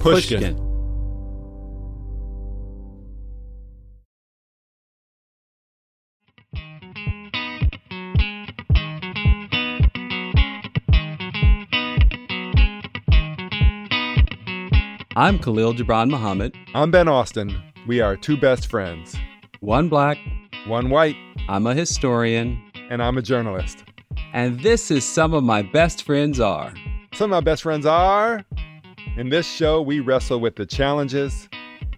Pushkin. I'm Khalil Gibran Muhammad. I'm Ben Austin. We are two best friends. One black, one white. I'm a historian. And I'm a journalist. And this is Some of My Best Friends Are. Some of my best friends are. In this show, we wrestle with the challenges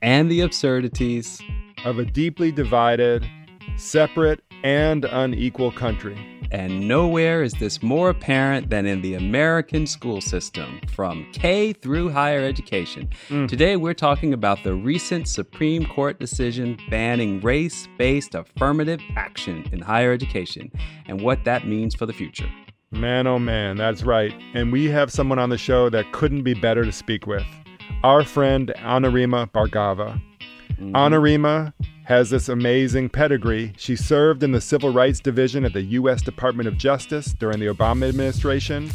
and the absurdities of a deeply divided, separate, and unequal country. And nowhere is this more apparent than in the American school system, from K through higher education. Mm. Today, we're talking about the recent Supreme Court decision banning race based affirmative action in higher education and what that means for the future. Man, oh man, that's right. And we have someone on the show that couldn't be better to speak with our friend Anurima Bhargava. Mm-hmm. Anurima has this amazing pedigree. She served in the Civil Rights Division at the U.S. Department of Justice during the Obama administration,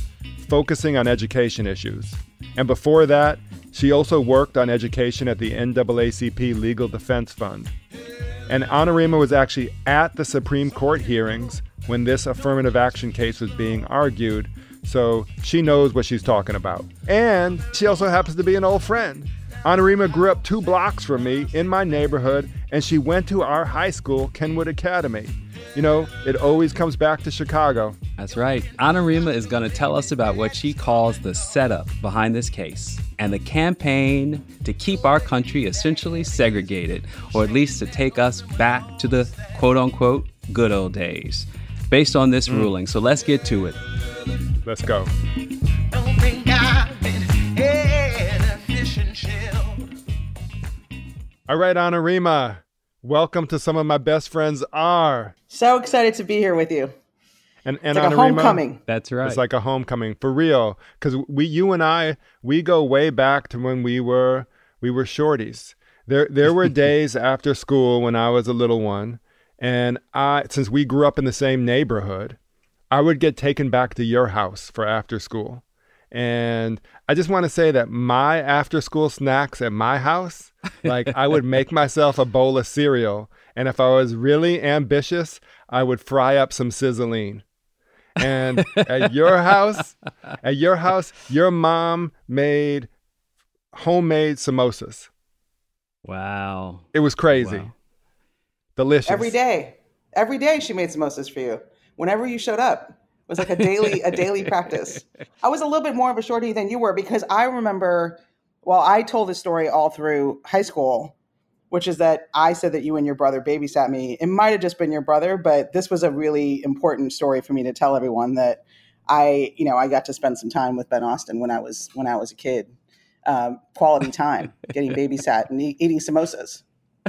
focusing on education issues. And before that, she also worked on education at the NAACP Legal Defense Fund. And Anurima was actually at the Supreme Court hearings when this affirmative action case was being argued, so she knows what she's talking about. And she also happens to be an old friend. Anurima grew up two blocks from me in my neighborhood, and she went to our high school, Kenwood Academy. You know, it always comes back to Chicago. That's right. Anurima is going to tell us about what she calls the setup behind this case and the campaign to keep our country essentially segregated, or at least to take us back to the quote unquote good old days based on this mm. ruling. So let's get to it. Let's go. All right, Anurima, welcome to some of my best friends are. So excited to be here with you. And, and it's like a homecoming. That's right. It's like a homecoming for real. Because we, you and I, we go way back to when we were we were shorties. There, there were days after school when I was a little one and I, since we grew up in the same neighborhood, I would get taken back to your house for after school. And I just want to say that my after school snacks at my house, like I would make myself a bowl of cereal. And if I was really ambitious, I would fry up some Sizzlean. And at your house, at your house, your mom made homemade samosas. Wow. It was crazy. Wow. Delicious. Every day. Every day she made samosas for you. Whenever you showed up. It was like a daily a daily practice. I was a little bit more of a shorty than you were because I remember well, I told this story all through high school, which is that I said that you and your brother babysat me. It might have just been your brother, but this was a really important story for me to tell everyone that I, you know, I got to spend some time with Ben Austin when I was when I was a kid. Um, quality time, getting babysat and e- eating samosas.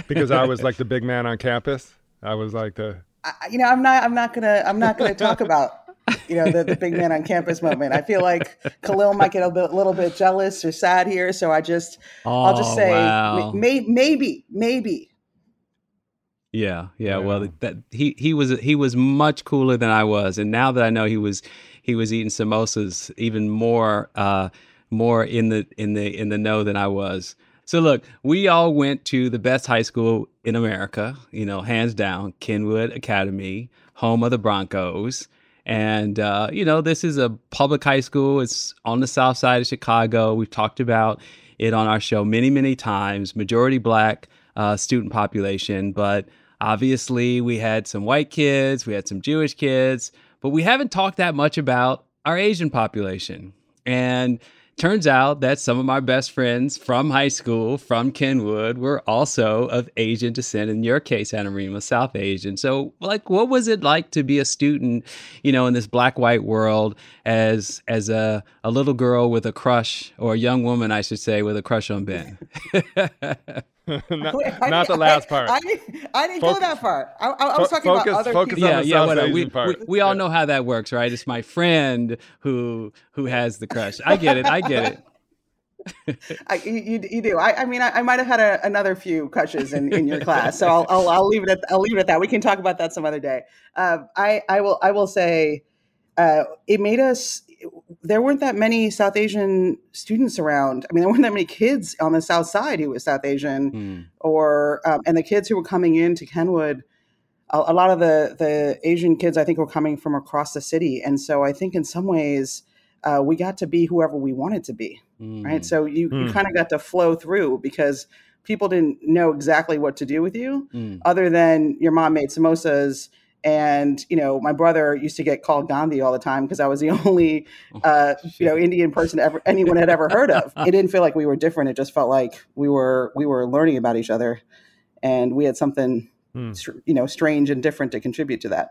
Because I was like the big man on campus. I was like the. I, you know, I'm not. I'm not gonna. I'm not gonna talk about you know the, the big man on campus moment. I feel like Khalil might get a bit, little bit jealous or sad here, so I just Oh, I'll just say wow. may, maybe maybe Yeah, yeah. Yeah. Well, that he he was he was much cooler than I was, and now that I know he was he was eating samosas, even more uh, more in the in the in the know than I was. So look, we all went to the best high school in America, you know, hands down, Kenwood Academy, home of the Broncos. And uh, you know, this is a public high school. It's on the south side of Chicago. We've talked about it on our show many, many times. Majority black uh, student population, but obviously we had some white kids, we had some Jewish kids, but we haven't talked that much about our Asian population. And turns out that some of my best friends from high school, from Kenwood, were also of Asian descent. In your case, Anurima, South Asian. So, like, what was it like to be a student, you know, in this black-white world as as a, a little girl with a crush, or a young woman, I should say, with a crush on Ben? not, Wait, not the last part. I, didn't- I didn't go that far. I, I, I was talking focus- about other focus people. on yeah, the yeah, South whatever. We, part. we, we all Yeah. know how that works, right? It's my friend who who has the crush. I get it. I get it. I, you, you, you do. I, I mean, I, I might have had a, another few crushes in, in your class, so I'll, I'll, I'll leave it at I'll leave it at that. We can talk about that some other day. Uh, I, I will I will say, uh, it made us. There weren't that many South Asian students around. I mean, there weren't that many kids on the South Side who was South Asian, Hmm. or um, and the kids who were coming into Kenwood. A, a lot of the the Asian kids, I think, were coming from across the city, and so I think in some ways. Uh, we got to be whoever we wanted to be right? Mm. So you, you Hmm. kind of got to flow through because people didn't know exactly what to do with you Mm. other than your mom made samosas. And, you know, my brother used to get called Gandhi all the time because I was the only, uh, you know, Indian person ever anyone had ever heard of. It didn't feel like we were different. It just felt like we were we were learning about each other, and we had something, Hmm. you know, strange and different to contribute to that.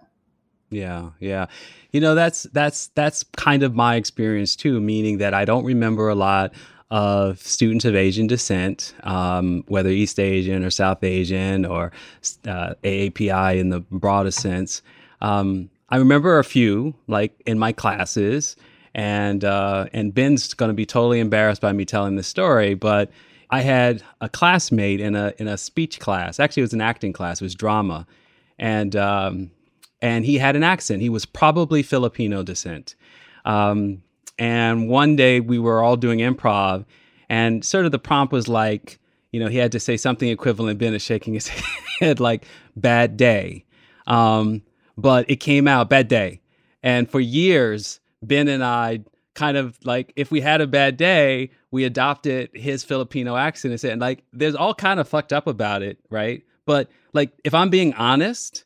Yeah, yeah. You know, that's that's that's kind of my experience too, meaning that I don't remember a lot of students of Asian descent, um, whether East Asian or South Asian or uh, AAPI in the broadest sense. Um, I remember a few, like in my classes, and uh, and Ben's going to be totally embarrassed by me telling this story, but I had a classmate in a in a speech class. Actually, it was an acting class. It was drama, and um, and he had an accent. He was probably Filipino descent. Um, and one day we were all doing improv, and sort of the prompt was like, you know, he had to say something equivalent. Ben is shaking his head like "bad day," um, but it came out "bad day," and for years Ben and I kind of like if we had a bad day, we adopted his Filipino accent and said like there's all kind of fucked up about it, right? But like if I'm being honest,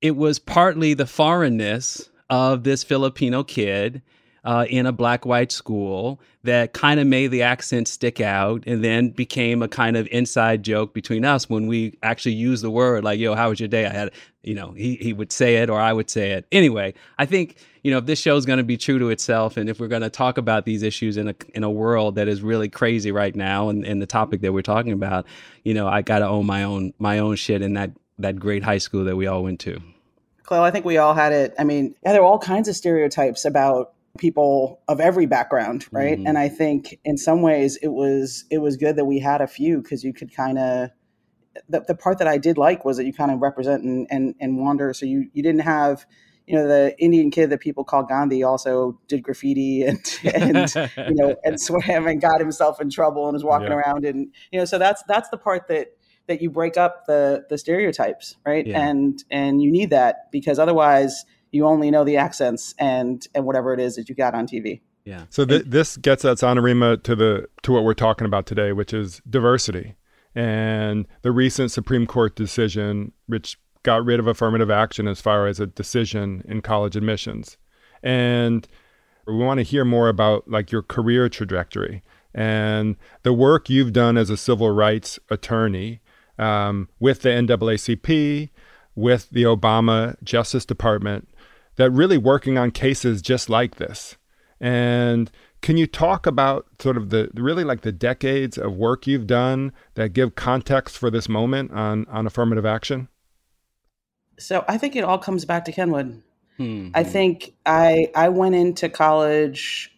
it was partly the foreignness of this Filipino kid uh, in a black white school that kind of made the accent stick out and then became a kind of inside joke between us when we actually used the word like, yo, how was your day? I had, you know, he, he would say it or I would say it. Anyway, I think, you know, if this show is going to be true to itself and if we're going to talk about these issues in a, in a world that is really crazy right now and, and the topic that we're talking about, you know, I got to own my own, my own shit in that, that great high school that we all went to. Chloe, I think we all had it. I mean, yeah, there were all kinds of stereotypes about people of every background, right? Mhm. And I think in some ways it was it was good that we had a few because you could kind of the, the part that I did like was that you kind of represent and, and and wander. So you you didn't have you know the Indian kid that people call Gandhi also did graffiti and and you know and swam and got himself in trouble and was walking Yeah. around and you know so that's that's the part that that you break up the the stereotypes right Yeah. and and you need that because otherwise you only know the accents and and whatever it is that you got on TV yeah. So th- this gets us, Anurima, to the to what we're talking about today, which is diversity, and the recent Supreme Court decision, which got rid of affirmative action as far as a decision in college admissions, and we want to hear more about like your career trajectory and the work you've done as a civil rights attorney um, with the NAACP, with the Obama Justice Department, that really working on cases just like this. And can you talk about sort of the really like the decades of work you've done that give context for this moment on on affirmative action? So I think it all comes back to Kenwood. Mm-hmm. I think I I went into college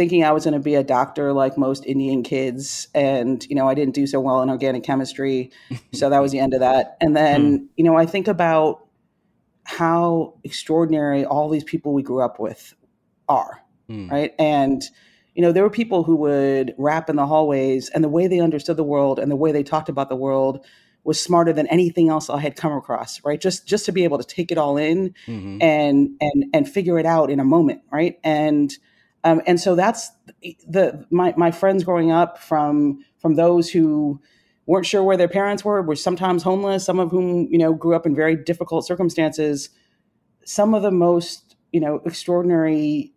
thinking I was going to be a doctor like most Indian kids. And, you know, I didn't do so well in organic chemistry. so that was the end of that. And then, mm. you know, I think about how extraordinary all these people we grew up with are, mm. right? And, you know, there were people who would rap in the hallways and the way they understood the world and the way they talked about the world was smarter than anything else I had come across, right? Just just to be able to take it all in mm-hmm. and and and figure it out in a moment, right? And um, and so that's the my my friends growing up from from those who weren't sure where their parents were, were sometimes homeless, some of whom you know grew up in very difficult circumstances. Some of the most you know extraordinary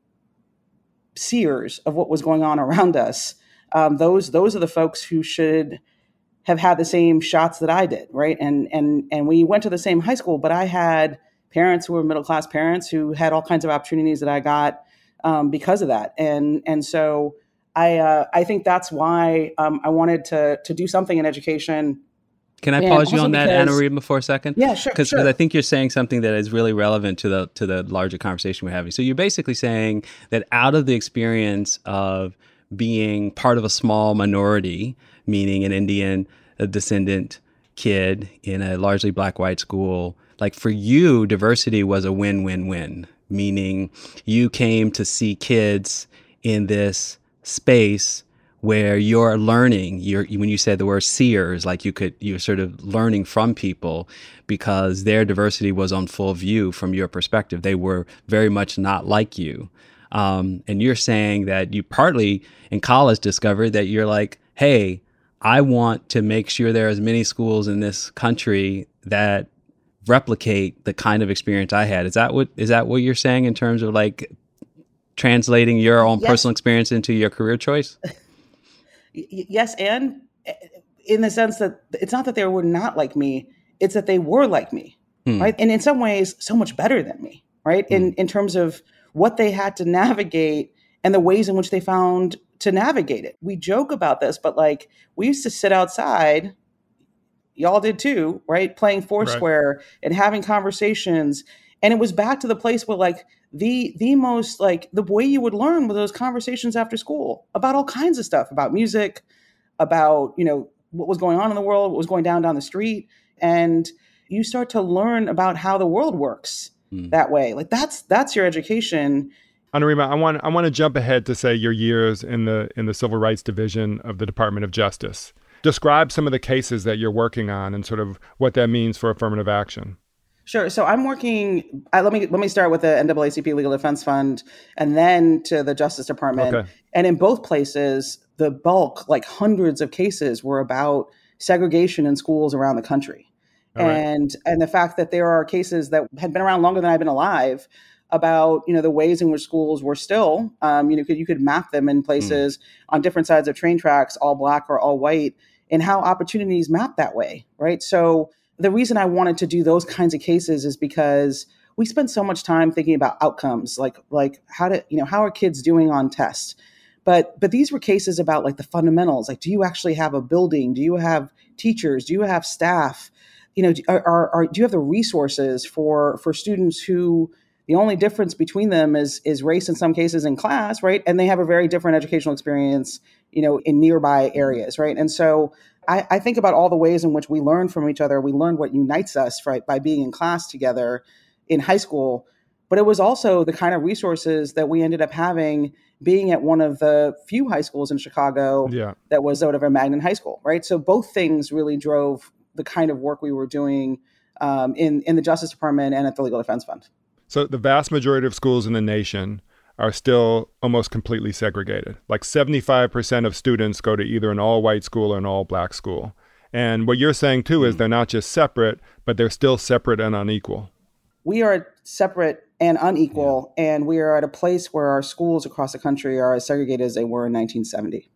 seers of what was going on around us. Um, those those are the folks who should have had the same shots that I did, right? And and and we went to the same high school, but I had parents who were middle class parents who had all kinds of opportunities that I got um, because of that. And and so I uh, I think that's why um, I wanted to to do something in education. Can I pause you on that, Anurima, for a second? Yeah, sure. Because sure. I think you're saying something that is really relevant to the to the larger conversation we're having. So you're basically saying that out of the experience of being part of a small minority, meaning an Indian descendant kid in a largely black white school, like for you, diversity was a win win win meaning you came to see kids in this space where you're learning. You're when you said the word seers like you could you're sort of learning from people because their diversity was on full view from your perspective. They were very much not like you. Um, and you're saying that you partly in college discovered that you're like hey i want to make sure there are as many schools in this country that replicate the kind of experience I had. Is that what is that what you're saying in terms of like translating your own yes. personal experience into your career choice? yes, and in the sense that it's not that they were not like me, it's that they were like me, hmm. right? And in some ways, so much better than me, right? Hmm. In in terms of what they had to navigate and the ways in which they found to navigate it. We joke about this, but like we used to sit outside y'all did too, right? Playing Foursquare right. and having conversations. And it was back to the place where like the the most like the way you would learn were those conversations after school about all kinds of stuff, about music, about, you know, what was going on in the world, what was going down down the street. And you start to learn about how the world works mm. that way. Like that's that's your education. Anurima, I want I want to jump ahead to say your years in the in the Civil Rights Division of the Department of Justice describe some of the cases that you're working on and sort of what that means for affirmative action. Sure. So I'm working. Uh, let me let me start with the NAACP Legal Defense Fund, and then to the Justice Department. Okay. And in both places, the bulk, like hundreds of cases, were about segregation in schools around the country, All and right. and the fact that there are cases that had been around longer than I've been alive about you know the ways in which schools were still um, you know could, you could map them in places mm. on different sides of train tracks, all black or all white, and how opportunities map that way, right? So the reason I wanted to do those kinds of cases is because we spend so much time thinking about outcomes, like like how to you know how are kids doing on tests, but but these were cases about like the fundamentals, like do you actually have a building? Do you have teachers? Do you have staff? You know, are, are, are do you have the resources for for students who the only difference between them is is race in some cases in class, right? And they have a very different educational experience, you know, in nearby areas, right? And so I, I think about all the ways in which we learn from each other. We learn what unites us, right, by being in class together in high school. But it was also the kind of resources that we ended up having being at one of the few high schools in Chicago yeah. that was out of a Magnet High School, right? So both things really drove the kind of work we were doing um, in in the Justice Department and at the Legal Defense Fund. So the vast majority of schools in the nation are still almost completely segregated. Like 75% of students go to either an all white school or an all black school. And what you're saying too is hmm. they're not just separate, but they're still separate and unequal. We are separate and unequal, yeah. and we are at a place where our schools across the country are as segregated as they were in 1970.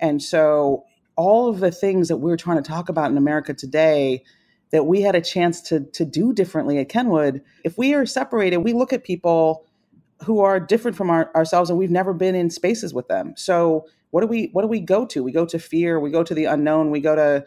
And so all of the things that we're trying to talk about in America today that we had a chance to to do differently at Kenwood. If we are separated, we look at people who are different from our, ourselves and we've never been in spaces with them. So what do we what do we go to? We go to fear, we go to the unknown, we go to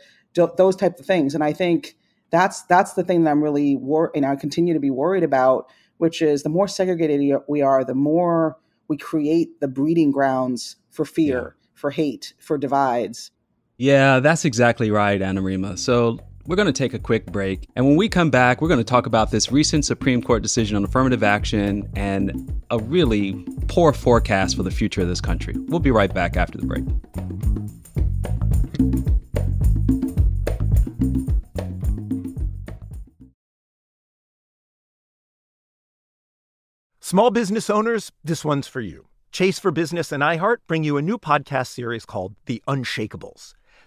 those type of things. And I think that's that's the thing that I'm really wor- and I continue to be worried about, which is the more segregated we are, the more we create the breeding grounds for fear, yeah. for hate, for divides. Yeah, that's exactly right, Anurima. So we're going to take a quick break. And when we come back, we're going to talk about this recent Supreme Court decision on affirmative action and a really poor forecast for the future of this country. We'll be right back after the break. Small business owners, this one's for you. Chase for Business and iHeart bring you a new podcast series called The Unshakables.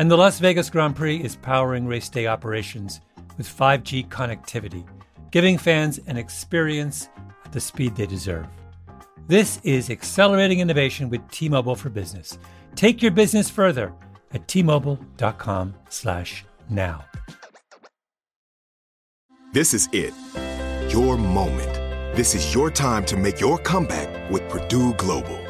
And the Las Vegas Grand Prix is powering race day operations with 5G connectivity, giving fans an experience at the speed they deserve. This is accelerating innovation with T-Mobile for Business. Take your business further at t-mobile.com/now. This is it. Your moment. This is your time to make your comeback with Purdue Global.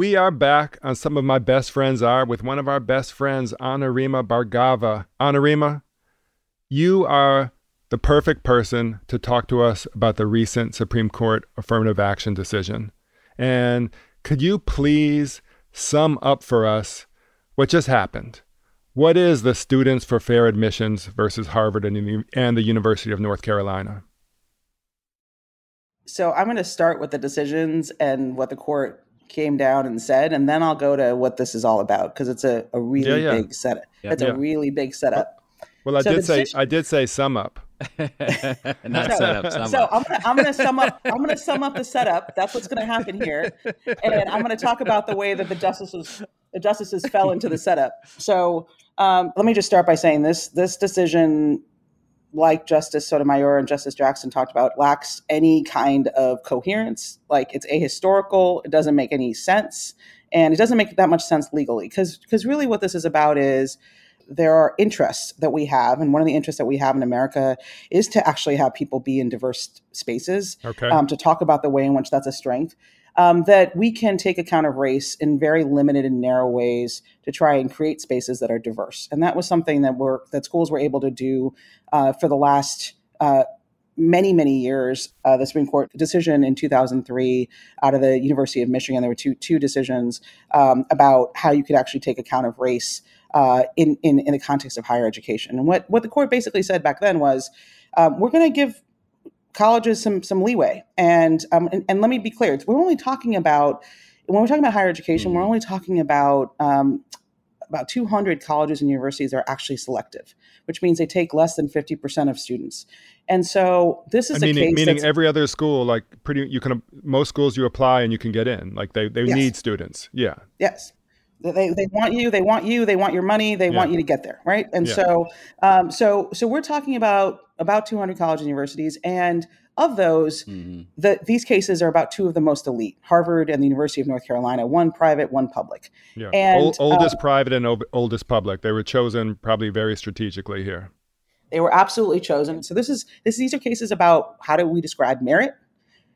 We are back on Some of My Best Friends Are with one of our best friends, Anurima Bhargava. Anurima, you are the perfect person to talk to us about the recent Supreme Court affirmative action decision. And could you please sum up for us what just happened? What is the Students for Fair Admissions versus Harvard and, and the University of North Carolina? So I'm going to start with the decisions and what the court came down and said, and then I'll go to what this is all about because it's a, a really yeah, yeah. big setup. Yeah. It's a really big setup. Well, I so did say I did say sum up. Not so, setup. Sum so up. I'm gonna I'm gonna sum up I'm gonna sum up the setup. That's what's gonna happen here, and I'm gonna talk about the way that the justices the justices fell into the setup. So um, let me just start by saying this this decision like Justice Sotomayor and Justice Jackson talked about, lacks any kind of coherence. Like it's ahistorical, it doesn't make any sense, and it doesn't make that much sense legally. Because because really, what this is about is there are interests that we have, and one of the interests that we have in America is to actually have people be in diverse spaces. Okay. Um, to talk about the way in which that's a strength. Um, that we can take account of race in very limited and narrow ways to try and create spaces that are diverse. And that was something that were that schools were able to do uh, for the last uh, many, many years. Uh, the Supreme Court decision in 2003 out of the University of Michigan, there were two, two decisions um, about how you could actually take account of race uh, in, in, in the context of higher education. And what, what the court basically said back then was um, we're going to give colleges some, some leeway. And, um, and, and, let me be clear, we're only talking about, when we're talking about higher education, we're mm-hmm. only talking about um, about 200 colleges and universities are actually selective, which means they take less than 50% of students. And so this is meaning, a case meaning every other school, like pretty, you can most schools you apply and you can get in. Like they they yes. need students. Yeah. Yes. They, they want you. They want you. They want your money. They yeah. want you to get there, right? And yeah. so, um, so, so we're talking about about 200 colleges and universities, and of those, mm-hmm. the, these cases are about two of the most elite: Harvard and the University of North Carolina. One private, one public. Yeah, and, oldest um, private and oldest public. They were chosen probably very strategically here. They were absolutely chosen. So this is this. These are cases about how do we describe merit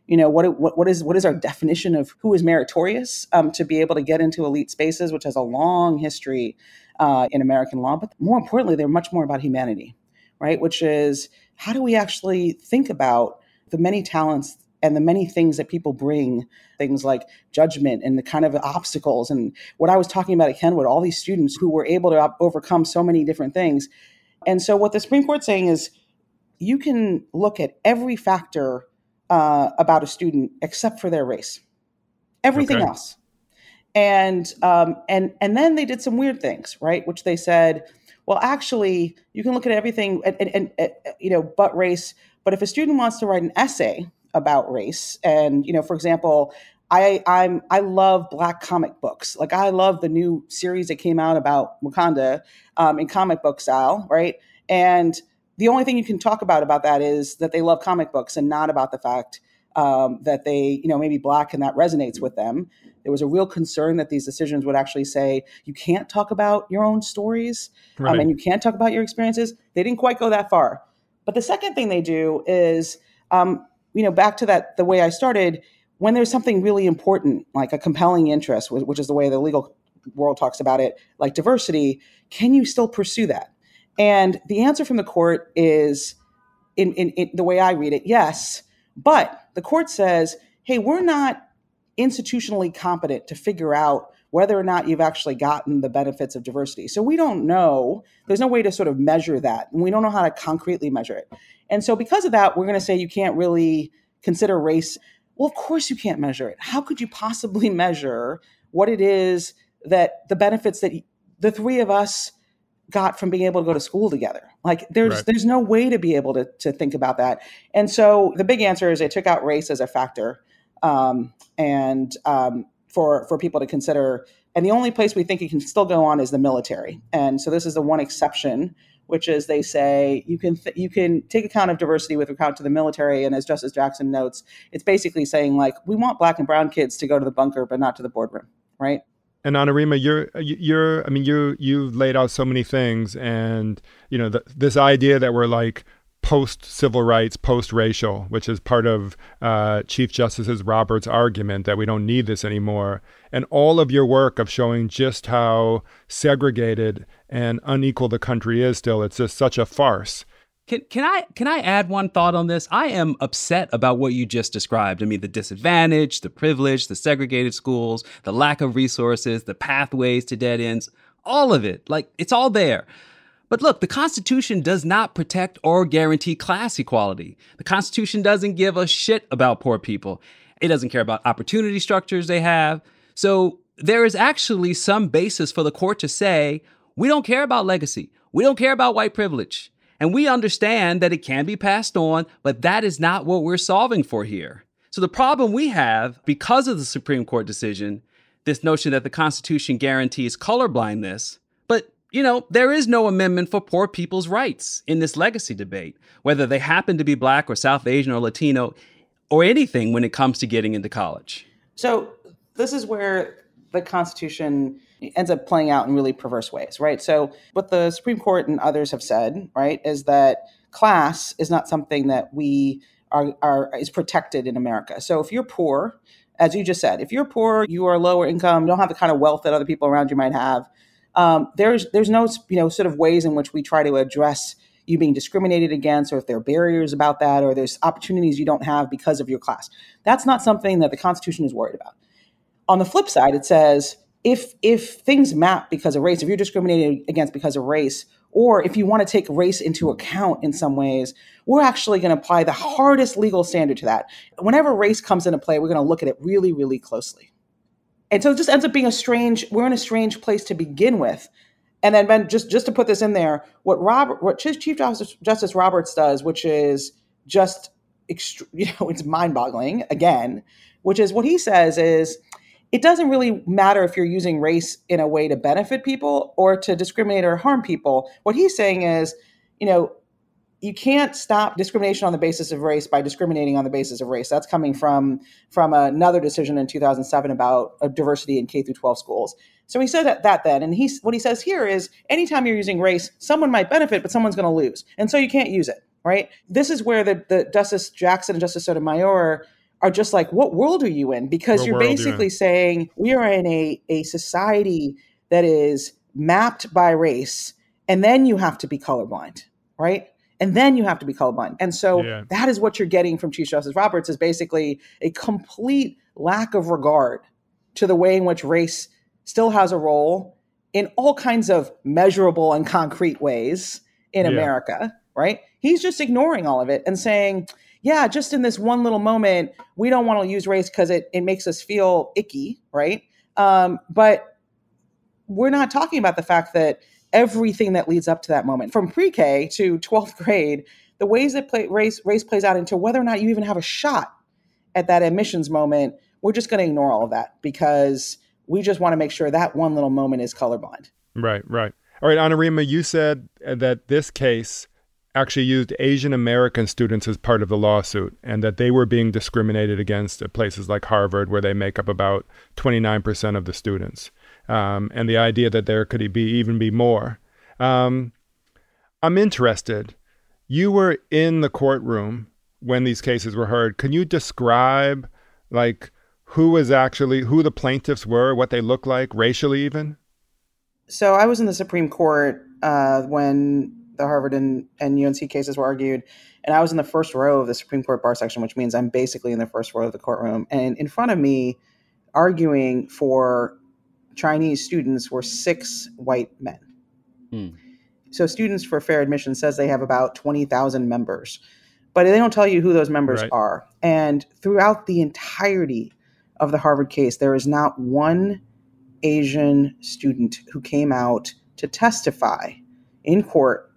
you know what, what what is what is our definition of who is meritorious um, to be able to get into elite spaces which has a long history uh, in american law but more importantly they're much more about humanity right? Which is how do we actually think about the many talents and the many things that people bring things like judgment and the kind of obstacles? And what i was talking about at kenwood all these students who were able to overcome so many different things. And so what the supreme court's saying is you can look at every factor uh, about a student except for their race. Everything okay. else. And um, and and then they did some weird things, right? Which they said, well, actually, you can look at everything and, and, and you know, but race. But if a student wants to write an essay about race, and you know, for example, I I'm I love black comic books. Like I love the new series that came out about Wakanda um, in comic book style, right? And the only thing you can talk about about that is that they love comic books and not about the fact um, that they, you know, maybe black and that resonates with them. There was a real concern that these decisions would actually say you can't talk about your own stories right. um, and you can't talk about your experiences. They didn't quite go that far. But the second thing they do is, um, you know, back to that the way I started. When there's something really important, like a compelling interest, which is the way the legal world talks about it, like diversity, can you still pursue that? And the answer from the court is, in, in, in, the way I read it, yes. But the court says, hey, we're not institutionally competent to figure out whether or not you've actually gotten the benefits of diversity. So we don't know. There's no way to sort of measure that. And we don't know how to concretely measure it. And so because of that, we're going to say you can't really consider race. Well, of course you can't measure it. How could you possibly measure what it is that the benefits that the three of us got from being able to go to school together. Like there's right. there's no way to be able to to think about that. And so the big answer is they took out race as a factor, um, and um, for for people to consider. And the only place we think it can still go on is the military. And so this is the one exception, which is they say you can th- you can take account of diversity with regard to the military. And as Justice Jackson notes, it's basically saying like we want black and brown kids to go to the bunker, but not to the boardroom, right? And Anurima, you're you're I mean you you've laid out so many things, and you know the, this idea that we're like post civil rights, post racial, which is part of uh, Chief Justice Roberts' argument that we don't need this anymore, and all of your work of showing just how segregated and unequal the country is still. It's just such a farce. Can can I can I add one thought on this? I am upset about what you just described. I mean, the disadvantage, the privilege, the segregated schools, the lack of resources, the pathways to dead ends, all of it. Like it's all there. But look, the Constitution does not protect or guarantee class equality. The Constitution doesn't give a shit about poor people. It doesn't care about opportunity structures they have. So there is actually some basis for the court to say, we don't care about legacy. We don't care about white privilege. And we understand that it can be passed on, but that is not what we're solving for here. So the problem we have because of the Supreme Court decision, this notion that the Constitution guarantees colorblindness, but you know, there is no amendment for poor people's rights in this legacy debate, whether they happen to be black or South Asian or Latino or anything when it comes to getting into college. So this is where the Constitution ends up playing out in really perverse ways, right? So, what the Supreme Court and others have said, right, is that class is not something that we are, are is protected in America. So if you're poor, as you just said, if you're poor, you are lower income, you don't have the kind of wealth that other people around you might have. Um, there's there's no you know sort of ways in which we try to address you being discriminated against, or if there are barriers about that, or there's opportunities you don't have because of your class. That's not something that the Constitution is worried about. On the flip side, it says if if things map because of race, if you're discriminated against because of race, or if you want to take race into account in some ways, we're actually going to apply the hardest legal standard to that. Whenever race comes into play, we're going to look at it really, really closely. And so it just ends up being a strange, we're in a strange place to begin with. And then Ben, just just to put this in there, what Robert what Chief Justice, Justice Roberts does, which is just you know, it's mind-boggling again, which is what he says is it doesn't really matter if you're using race in a way to benefit people or to discriminate or harm people. What he's saying is, you know, you can't stop discrimination on the basis of race by discriminating on the basis of race. That's coming from from another decision in 2007 about uh, diversity in K through 12 schools. So he said that, that then, and he's what he says here is anytime you're using race, someone might benefit, but someone's going to lose, and so you can't use it. Right. This is where the, the Justice Jackson and Justice Sotomayor are just like, what world are you in? Because what you're basically saying we are in a, a society that is mapped by race, and then you have to be colorblind, right? And then you have to be colorblind. And so yeah. that is what you're getting from Chief Justice Roberts is basically a complete lack of regard to the way in which race still has a role in all kinds of measurable and concrete ways in yeah. America, right? He's just ignoring all of it and saying, yeah, just in this one little moment, we don't want to use race because it, it makes us feel icky, right? Um, but we're not talking about the fact that everything that leads up to that moment, from pre-K to 12th grade, the ways that play, race race plays out into whether or not you even have a shot at that admissions moment, we're just going to ignore all of that because we just want to make sure that one little moment is colorblind. Right, right. All right, Anurima, you said that this case actually used Asian American students as part of the lawsuit and that they were being discriminated against at places like Harvard, where they make up about 29% of the students. Um, and the idea that there could be even be more. Um, I'm interested. You were in the courtroom when these cases were heard. Can you describe, like, who was actually who the plaintiffs were, what they looked like, racially even? So I was in the Supreme Court uh, when the Harvard and, and UNC cases were argued. And I was in the first row of the Supreme Court bar section, which means I'm basically in the first row of the courtroom. And in front of me, arguing for Chinese students, were six white men. Hmm. So, Students for Fair Admission says they have about 20,000 members, but they don't tell you who those members right. are. And throughout the entirety of the Harvard case, there is not one Asian student who came out to testify in court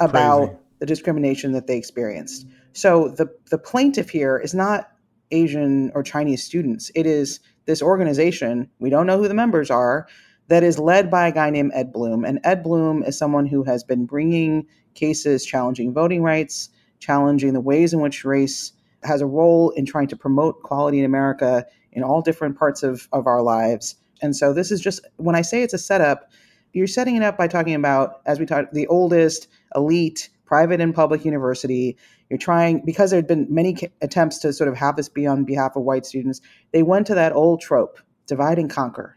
about Crazy. the discrimination that they experienced. So the the plaintiff here is not Asian or Chinese students. It is this organization. We don't know who the members are. That is led by a guy named Ed Blum, and Ed Blum is someone who has been bringing cases challenging voting rights, challenging the ways in which race has a role in trying to promote equality in America in all different parts of, of our lives. And so this is just when I say it's a setup, you're setting it up by talking about, as we talked, the oldest elite private and public university. You're trying, because there had been many attempts to sort of have this be on behalf of white students, they went to that old trope divide and conquer.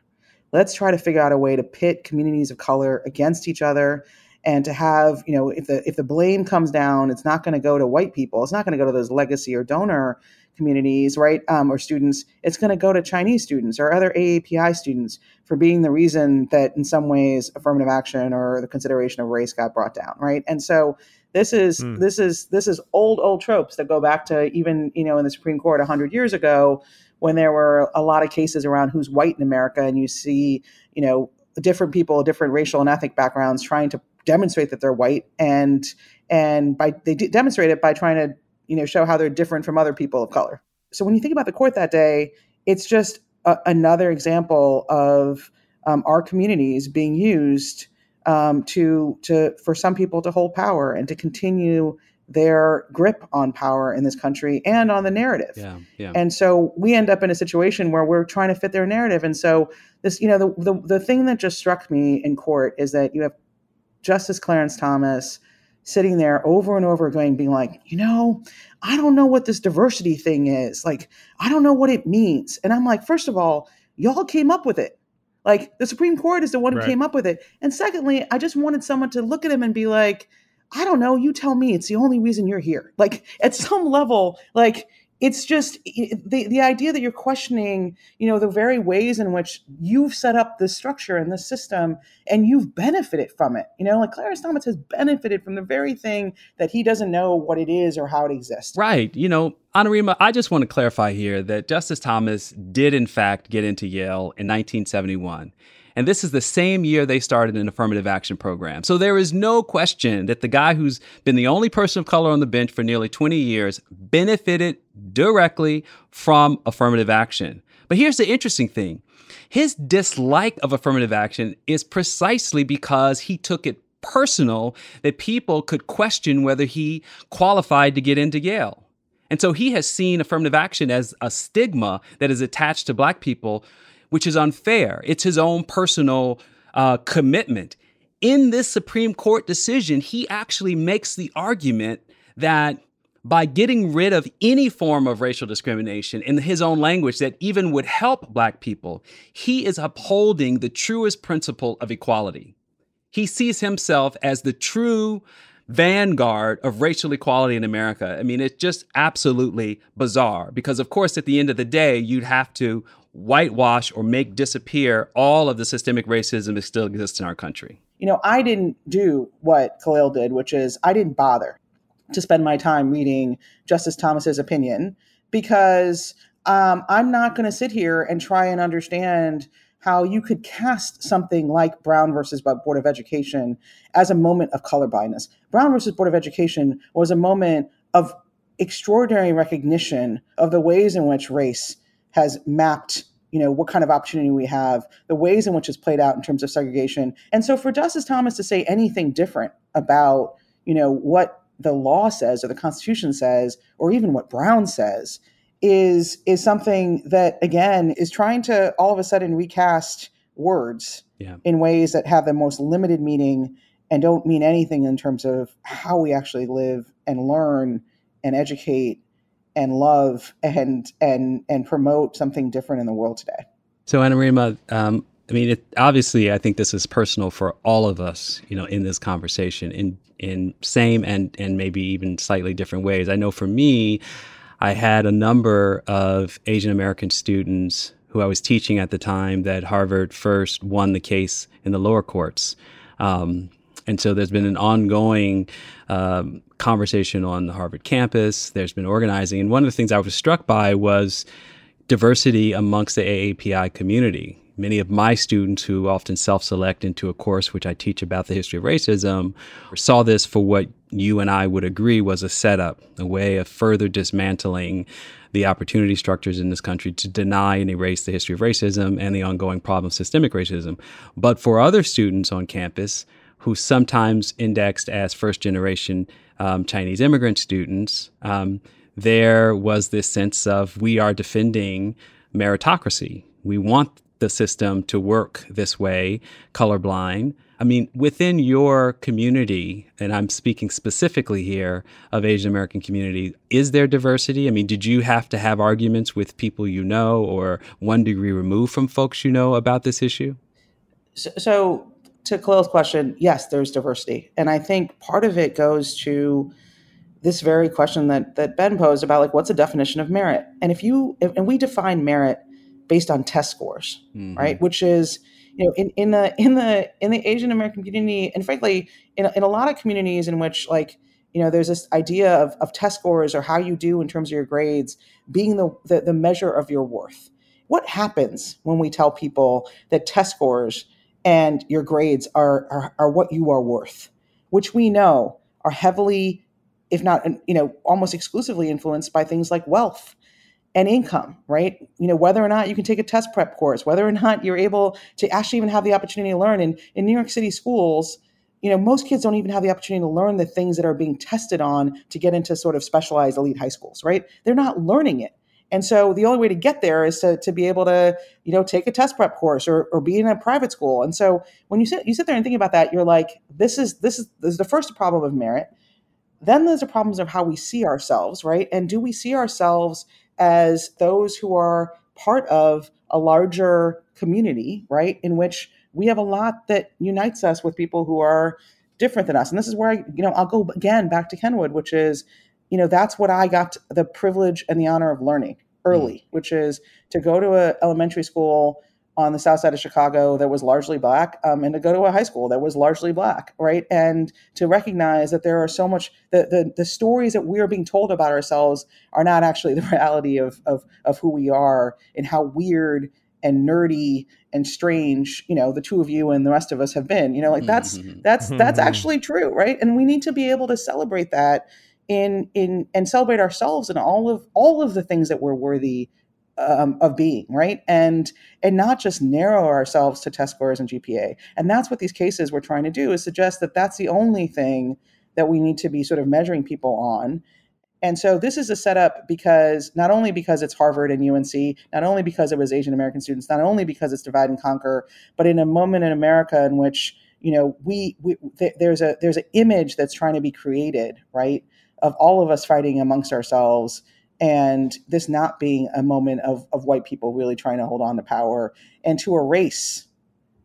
Let's try to figure out a way to pit communities of color against each other and to have, you know, if the if the blame comes down, it's not going to go to white people. It's not going to go to those legacy or donor communities, right, um, or students, it's going to go to Chinese students or other AAPI students for being the reason that, in some ways, affirmative action or the consideration of race got brought down, right? And so this is mm. this is this is old old tropes that go back to even you know in the Supreme Court hundred years ago when there were a lot of cases around who's white in America, and you see you know different people, different racial and ethnic backgrounds trying to demonstrate that they're white and and by they demonstrate it by trying to you know, show how they're different from other people of color. So when you think about the court that day, it's just a, another example of um, our communities being used um, to to for some people to hold power and to continue their grip on power in this country and on the narrative. Yeah, yeah. And so we end up in a situation where we're trying to fit their narrative. And so this, you know, the, the, the thing that just struck me in court is that you have Justice Clarence Thomas, sitting there over and over again, being like, you know, I don't know what this diversity thing is. Like, I don't know what it means. And I'm like, first of all, y'all came up with it. Like, the Supreme Court is the one who Right. came up with it. And secondly, I just wanted someone to look at him and be like, I don't know, you tell me. It's the only reason you're here. Like, at some level, like, it's just the the idea that you're questioning, you know, the very ways in which you've set up this structure and this system, and you've benefited from it. You know, like Clarence Thomas has benefited from the very thing that he doesn't know what it is or how it exists. Right. You know, Anurima, I just want to clarify here that Justice Thomas did, in fact, get into Yale in 1971. And this is the same year they started an affirmative action program. So there is no question that the guy who's been the only person of color on the bench for nearly 20 years benefited directly from affirmative action. But here's the interesting thing his dislike of affirmative action is precisely because he took it personal that people could question whether he qualified to get into Yale. And so he has seen affirmative action as a stigma that is attached to black people, which is unfair. It's his own personal uh, commitment. In this Supreme Court decision, he actually makes the argument that by getting rid of any form of racial discrimination in his own language that even would help black people, he is upholding the truest principle of equality. He sees himself as the true vanguard of racial equality in America. I mean, it's just absolutely bizarre because, of course, at the end of the day, you'd have to whitewash or make disappear all of the systemic racism that still exists in our country. You know, I didn't do what Khalil did, which is I didn't bother to spend my time reading Justice Thomas's opinion because um, I'm not going to sit here and try and understand how you could cast something like Brown versus Board of Education as a moment of colorblindness. Brown versus Board of Education was a moment of extraordinary recognition of the ways in which race has mapped you know what kind of opportunity we have the ways in which it's played out in terms of segregation and so for justice thomas to say anything different about you know what the law says or the constitution says or even what brown says is is something that again is trying to all of a sudden recast words Yeah. in ways that have the most limited meaning and don't mean anything in terms of how we actually live and learn and educate and love and and and promote something different in the world today. So, Anna um, I mean, it, obviously, I think this is personal for all of us, you know, in this conversation in in same and and maybe even slightly different ways. I know for me, I had a number of Asian American students who I was teaching at the time that Harvard first won the case in the lower courts. Um, and so there's been an ongoing um, conversation on the Harvard campus. There's been organizing. And one of the things I was struck by was diversity amongst the AAPI community. Many of my students who often self select into a course which I teach about the history of racism saw this for what you and I would agree was a setup, a way of further dismantling the opportunity structures in this country to deny and erase the history of racism and the ongoing problem of systemic racism. But for other students on campus, who sometimes indexed as first generation um, Chinese immigrant students, um, there was this sense of we are defending meritocracy. We want the system to work this way, colorblind. I mean, within your community, and I'm speaking specifically here of Asian American community, is there diversity? I mean, did you have to have arguments with people you know or one degree removed from folks you know about this issue? So, so to Khalil's question, yes, there's diversity, and I think part of it goes to this very question that that Ben posed about like what's the definition of merit, and if you if, and we define merit based on test scores, Mhm. right? Which is you know in, in the in the in the Asian American community, and frankly, in a, in a lot of communities in which like you know there's this idea of, of test scores or how you do in terms of your grades being the, the the measure of your worth. What happens when we tell people that test scores and your grades are, are are what you are worth, which we know are heavily, if not you know almost exclusively influenced by things like wealth and income, right? You know whether or not you can take a test prep course, whether or not you're able to actually even have the opportunity to learn. In in New York City schools, you know most kids don't even have the opportunity to learn the things that are being tested on to get into sort of specialized elite high schools, right? They're not learning it. And so the only way to get there is to, to be able to, you know, take a test prep course or, or be in a private school. And so when you sit you sit there and think about that, you're like, this is this is this is the first problem of merit. then there's the problems of how we see ourselves, right? And do we see ourselves as those who are part of a larger community, right? In which we have a lot that unites us with people who are different than us. And this is where I, you know, I'll go again back to Kenwood, which is, you know, that's what I got the privilege and the honor of learning early, mm. which is to go to an elementary school on the south side of Chicago that was largely black, um, and to go to a high school that was largely black, right? And to recognize that there are so much the the, the stories that we are being told about ourselves are not actually the reality of of of who we are and how weird and nerdy and strange you know the two of you and the rest of us have been you know like that's mm-hmm. that's that's mm-hmm. actually true right and we need to be able to celebrate that in in and celebrate ourselves and all of all of the things that we're worthy um, of being right? And and not just narrow ourselves to test scores and gpa and that's what these cases we're trying to do is suggest that that's the only thing that we need to be sort of measuring people on. And so this is a setup because not only because it's harvard and unc not only because it was asian american students not only because it's divide and conquer but in a moment in america in which you know we, we th- there's a there's an image that's trying to be created right of all of us fighting amongst ourselves and this not being a moment of, of white people really trying to hold on to power and to erase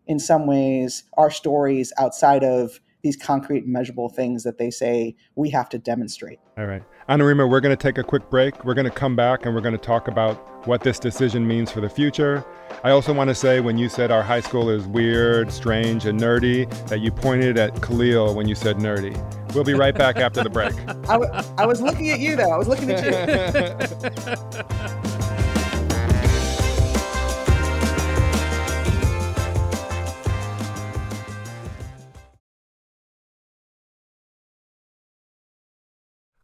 in some ways our stories outside of these concrete measurable things that they say we have to demonstrate. All right. Anurima, we're going to take a quick break. We're going to come back and we're going to talk about what this decision means for the future. I also want to say when you said our high school is weird, strange, and nerdy, that you pointed at Khalil when you said nerdy. We'll be right back after the break. I, w- I was looking at you, though. I was looking at you.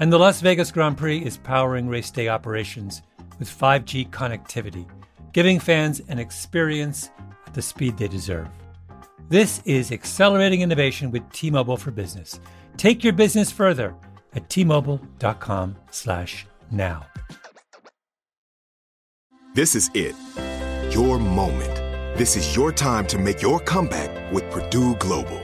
And the Las Vegas Grand Prix is powering race day operations with 5G connectivity, giving fans an experience at the speed they deserve. This is accelerating innovation with T-Mobile for Business. Take your business further at t-mobile.com/now. This is it. Your moment. This is your time to make your comeback with Purdue Global.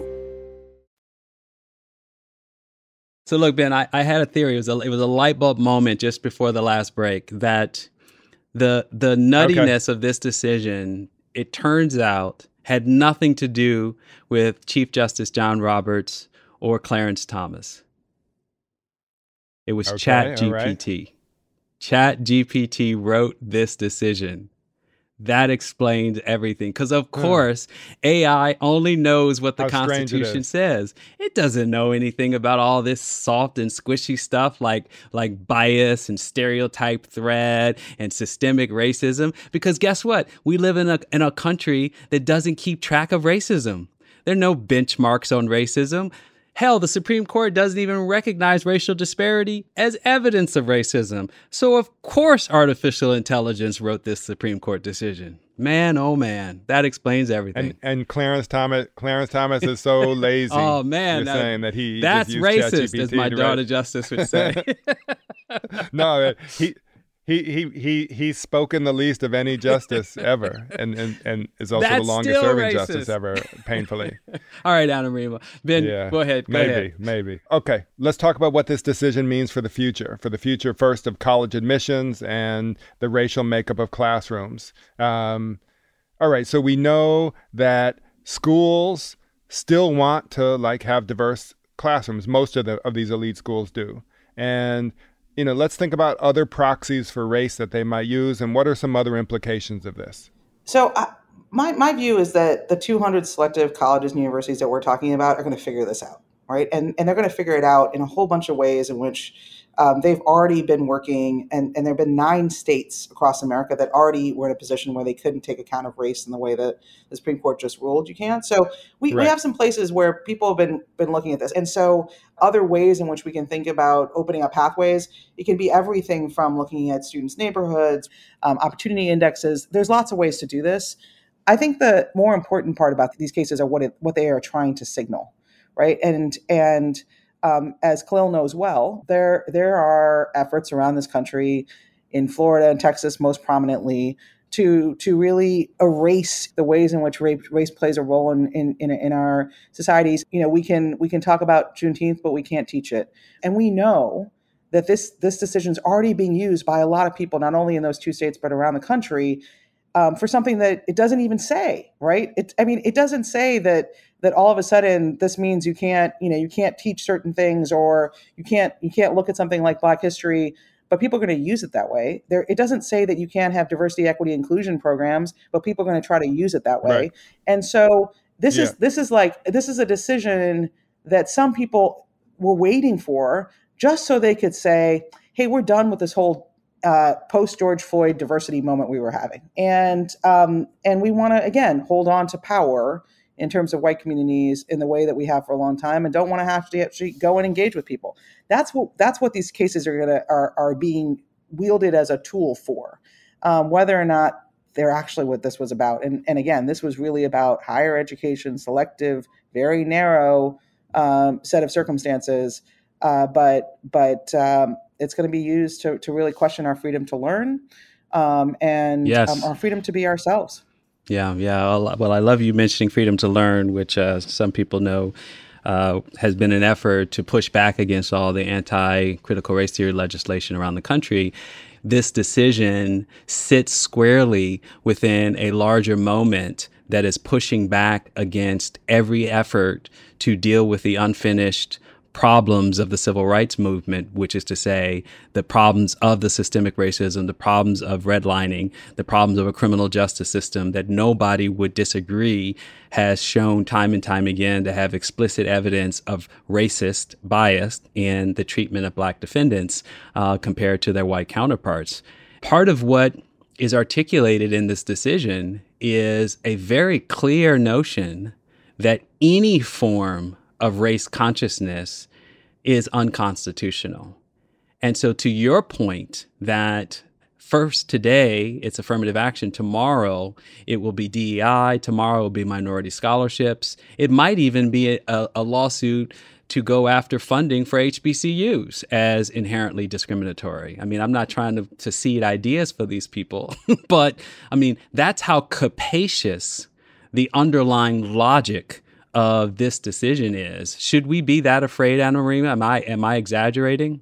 So look, Ben, I, I had a theory. It was a, it was a light bulb moment just before the last break that the the nuttiness okay. of this decision, it turns out, had nothing to do with Chief Justice John Roberts or Clarence Thomas. It was Okay, Chat all right. GPT. Chat GPT wrote this decision. That explains everything. Because, of course, AI only knows what the How strange it Constitution says. It doesn't know anything about all this soft and squishy stuff like, like bias and stereotype threat and systemic racism. Because guess what? We live in a, in a country that doesn't keep track of racism. There are no benchmarks on racism. Hell, the Supreme Court doesn't even recognize racial disparity as evidence of racism. So, of course, artificial intelligence wrote this Supreme Court decision. Man, oh man, that explains everything. And and Clarence Thomas Clarence Thomas is so lazy. oh man, You're that- saying that he that's racist, as my daughter Justice would say. no, uh, he. He, he he he's spoken the least of any justice ever, and and, and is also That's the longest serving racist. justice ever, painfully. All right, Anurima. Ben, yeah, go ahead. Go maybe, ahead. maybe. Okay, let's talk about what this decision means for the future. For the future, first of college admissions and the racial makeup of classrooms. Um, all right, so we know that schools still want to like have diverse classrooms. Most of the of these elite schools do, and you know, let's think about other proxies for race that they might use, and what are some other implications of this? So uh, my my view is that the 200 selective colleges and universities that we're talking about are going to figure this out, right? And and they're going to figure it out in a whole bunch of ways in which um, they've already been working, and and there have been nine states across America that already were in a position where they couldn't take account of race in the way that the Supreme Court just ruled you can. So we, we have some places where people have been been looking at this, and so other ways in which we can think about opening up pathways. It can be everything from looking at students' neighborhoods, um, opportunity indexes. There's lots of ways to do this. I think the more important part about these cases are what it, what they are trying to signal, right? And and um, as Khalil knows well, there there are efforts around this country, in Florida and Texas most prominently, to to really erase the ways in which race, race plays a role in, in in in our societies. You know, we can we can talk about Juneteenth, but we can't teach it, and we know that this this decision is already being used by a lot of people, not only in those two states but around the country, um, for something that it doesn't even say. Right? It, I mean, it doesn't say that that all of a sudden this means you can't you know you can't teach certain things or you can't you can't look at something like Black History. But people are going to use it that way. There, it doesn't say that you can't have diversity, equity, inclusion programs, but people are going to try to use it that way. Right. And so this Yeah. is this is like this is a decision that some people were waiting for just so they could say, "Hey, we're done with this whole uh, post George Floyd diversity moment we were having," and um, and we want to again hold on to power in terms of white communities in the way that we have for a long time, and don't want to have to actually go and engage with people. That's what that's what these cases are gonna are are being wielded as a tool for, um, whether or not they're actually what this was about. And and again, this was really about higher education, selective, very narrow um, set of circumstances. Uh, but but um, it's going to be used to to really question our freedom to learn um, and Yes. um, our freedom to be ourselves. Yeah, yeah. Well, well, I love you mentioning freedom to learn, which uh, some people know uh, has been an effort to push back against all the anti critical race theory legislation around the country. This decision sits squarely within a larger moment that is pushing back against every effort to deal with the unfinished problems of the civil rights movement, which is to say, the problems of the systemic racism, the problems of redlining, the problems of a criminal justice system that nobody would disagree has shown time and time again to have explicit evidence of racist bias in the treatment of black defendants uh, compared to their white counterparts. Part of what is articulated in this decision is a very clear notion that any form of race consciousness is unconstitutional. And so, to your point, that first today it's affirmative action, tomorrow it will be DEI, tomorrow will be minority scholarships. It might even be a, a lawsuit to go after funding for HBCUs as inherently discriminatory. I mean, I'm not trying to, to seed ideas for these people, but I mean, that's how capacious the underlying logic of this decision is. Should we be that afraid, Anurima? Am I am I exaggerating?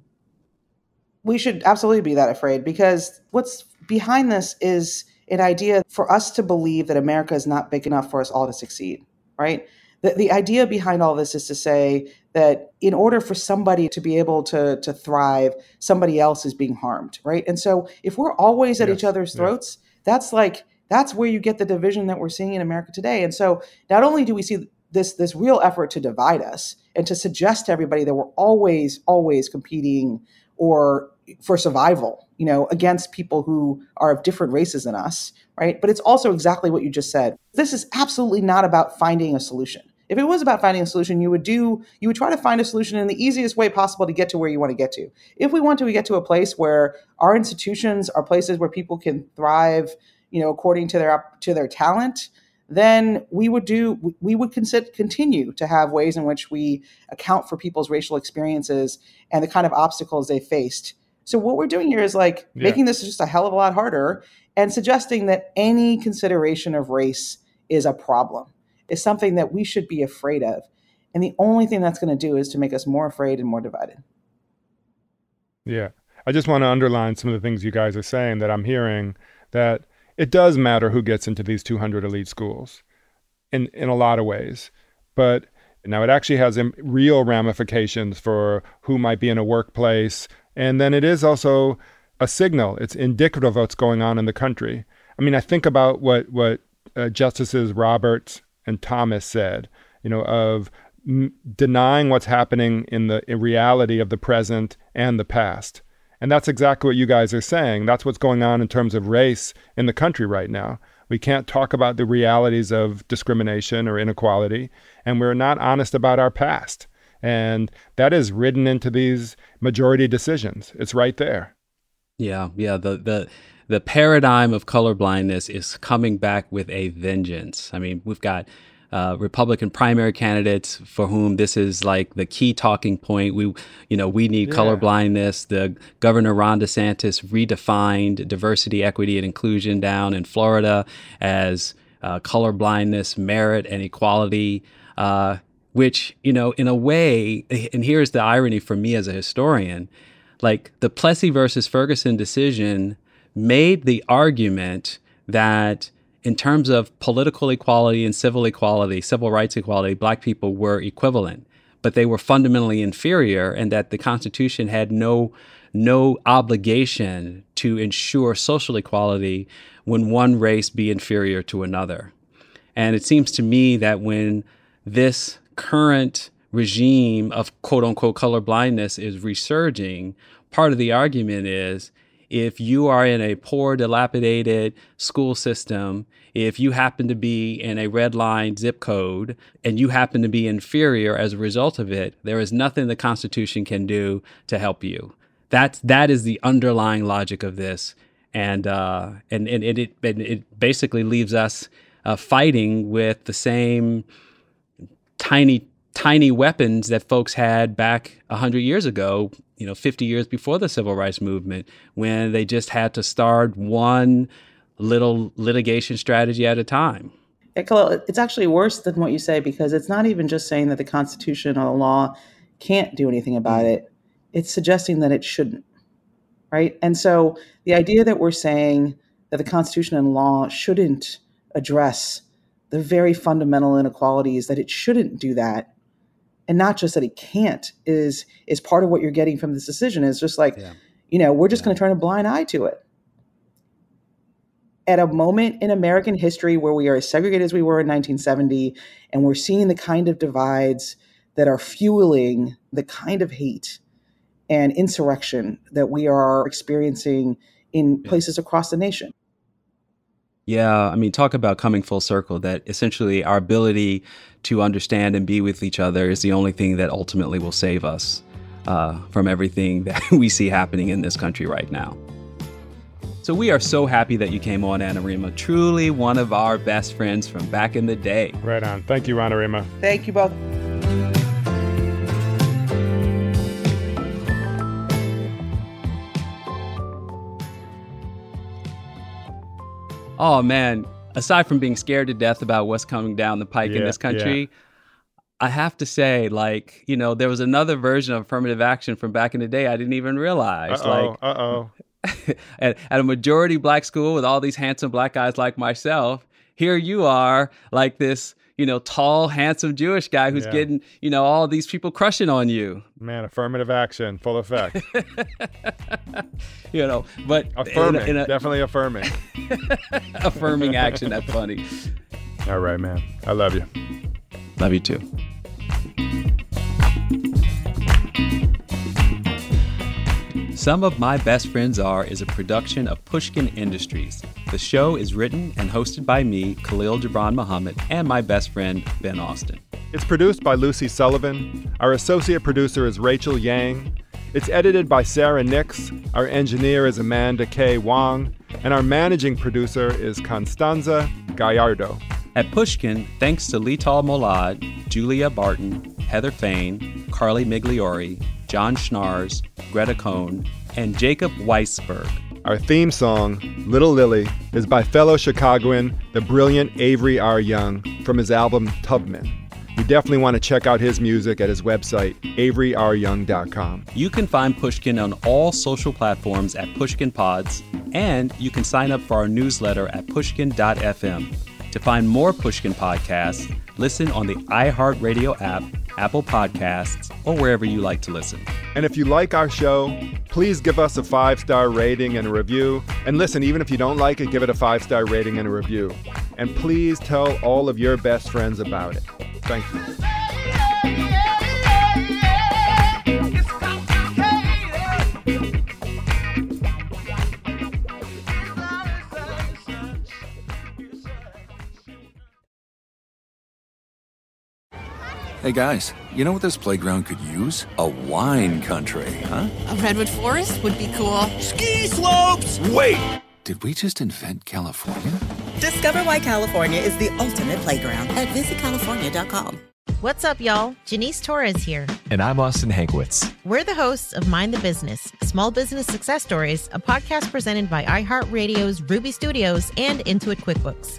we should absolutely be that afraid because what's behind this is an idea for us to believe that America is not big enough for us all to succeed, right? The, the idea behind all this is to say that in order for somebody to be able to, to thrive, somebody else is being harmed, right? And so if we're always at Yes, each other's yeah. throats, that's like that's where you get the division that we're seeing in America today. And so not only do we see this this real effort to divide us and to suggest to everybody that we're always always competing or for survival, you know, against people who are of different races than us, right? But it's also exactly what you just said. This is absolutely not about finding a solution. If it was about finding a solution, you would do you would try to find a solution in the easiest way possible to get to where you want to get to. If we want to we get to a place where our institutions are places where people can thrive, you know, according to their to their talent, then we would do we would consider, continue to have ways in which we account for people's racial experiences and the kind of obstacles they faced. So what we're doing here is like Yeah. making this just a hell of a lot harder and suggesting that any consideration of race is a problem, is something that we should be afraid of. And the only thing that's going to do is to make us more afraid and more divided. Yeah. I just want to underline some of the things you guys are saying that I'm hearing that it does matter who gets into these 200 elite schools in, in a lot of ways. But now it actually has real ramifications for who might be in a workplace. And then it is also a signal. It's indicative of what's going on in the country. I mean, I think about what, what uh, Justices Roberts and Thomas said, you know, of m- denying what's happening in the in reality of the present and the past. And that's exactly what you guys are saying. That's what's going on in terms of race in the country right now. We can't talk about the realities of discrimination or inequality, and we're not honest about our past. And that is written into these majority decisions. It's right there. Yeah, yeah. The the the paradigm of colorblindness is coming back with a vengeance. I mean, we've got uh, Republican primary candidates for whom this is like the key talking point. We, you know, we need Yeah. colorblindness. The Governor Ron DeSantis redefined diversity, equity, and inclusion down in Florida as uh, colorblindness, merit, and equality. Uh, which, you know, in a way, and here's the irony for me as a historian like the Plessy versus Ferguson decision made the argument that in terms of political equality and civil equality, civil rights equality, black people were equivalent, but they were fundamentally inferior and that the Constitution had no no obligation to ensure social equality when one race be inferior to another. And it seems to me that when this current regime of quote unquote color blindness is resurging, part of the argument is if you are in a poor, dilapidated school system, if you happen to be in a red line zip code and you happen to be inferior as a result of it, there is nothing the Constitution can do to help you. That's that is the underlying logic of this, and uh, and and it it, and it basically leaves us uh, fighting with the same tiny tiny weapons that folks had back 100 years ago you know 50 years before the civil rights movement when they just had to start one little litigation strategy at a time It's actually worse than what you say because it's not even just saying that the Constitution or the law can't do anything about mm. it. It's suggesting that it shouldn't, right? And so the idea that we're saying that the Constitution and law shouldn't address the very fundamental inequalities, that it shouldn't do that, and not just that he can't, is is part of what you're getting from this decision. Is just like, Yeah. you know, we're just going to turn a blind eye to it at a moment in American history where we are as segregated as we were in 1970, and we're seeing the kind of divides that are fueling the kind of hate and insurrection that we are experiencing in places across the nation. Yeah, I mean, talk about coming full circle that essentially our ability to understand and be with each other is the only thing that ultimately will save us uh, from everything that we see happening in this country right now. So we are so happy that you came on, Anurima. Truly one of our best friends from back in the day. Right on. Thank you, Ranarima. Thank you both. Oh man, aside from being scared to death about what's coming down the pike in this country, I have to say, like, you know, there was another version of affirmative action from back in the day I didn't even realize. Uh oh. Like, Uh oh. at, at a majority black school with all these handsome black guys like myself, here you are, like this, you know, tall, handsome Jewish guy who's Yeah. getting, you know, all these people crushing on you. Man, affirmative action, full effect. You know, but in a- affirming, in a, definitely affirming. affirming action. That's funny. All right, man. I love you. Love you too. Some of My Best Friends Are is a production of Pushkin Industries. The show is written and hosted by me, Khalil Gibran Muhammad, and my best friend, Ben Austin. It's produced by Lucy Sullivan. Our associate producer is Rachel Yang. It's edited by Sarah Nix. Our engineer is Amanda K. Wong. And our managing producer is Constanza Gallardo. At Pushkin, thanks to Lital Molad, Julia Barton, Heather Fain, Carly Migliori, Jon Schnaars, Greta Cohn, and Jacob Weisberg. Our theme song, Little Lily, is by fellow Chicagoan, the brilliant Avery R. Young, from his album Tubman. You definitely want to check out his music at his website, averyryoung.com. You can find Pushkin on all social platforms at Pushkin Pods, and you can sign up for our newsletter at pushkin.fm. To find more Pushkin podcasts, listen on the iHeartRadio app, Apple Podcasts, or wherever you like to listen. And if you like our show, please give us a five star rating and a review. And listen, even if you don't like it, give it a five star rating and a review. And please tell all of your best friends about it. Thank you. Hey guys, you know what this playground could use? A wine country, huh? A redwood forest would be cool. Ski slopes! Wait! Did we just invent California? Discover why California is the ultimate playground at visitcalifornia.com. What's up, y'all? Janice Torres here. And I'm Austin Hankwitz. We're the hosts of Mind the Business Small Business Success Stories, a podcast presented by iHeartRadio's Ruby Studios and Intuit QuickBooks.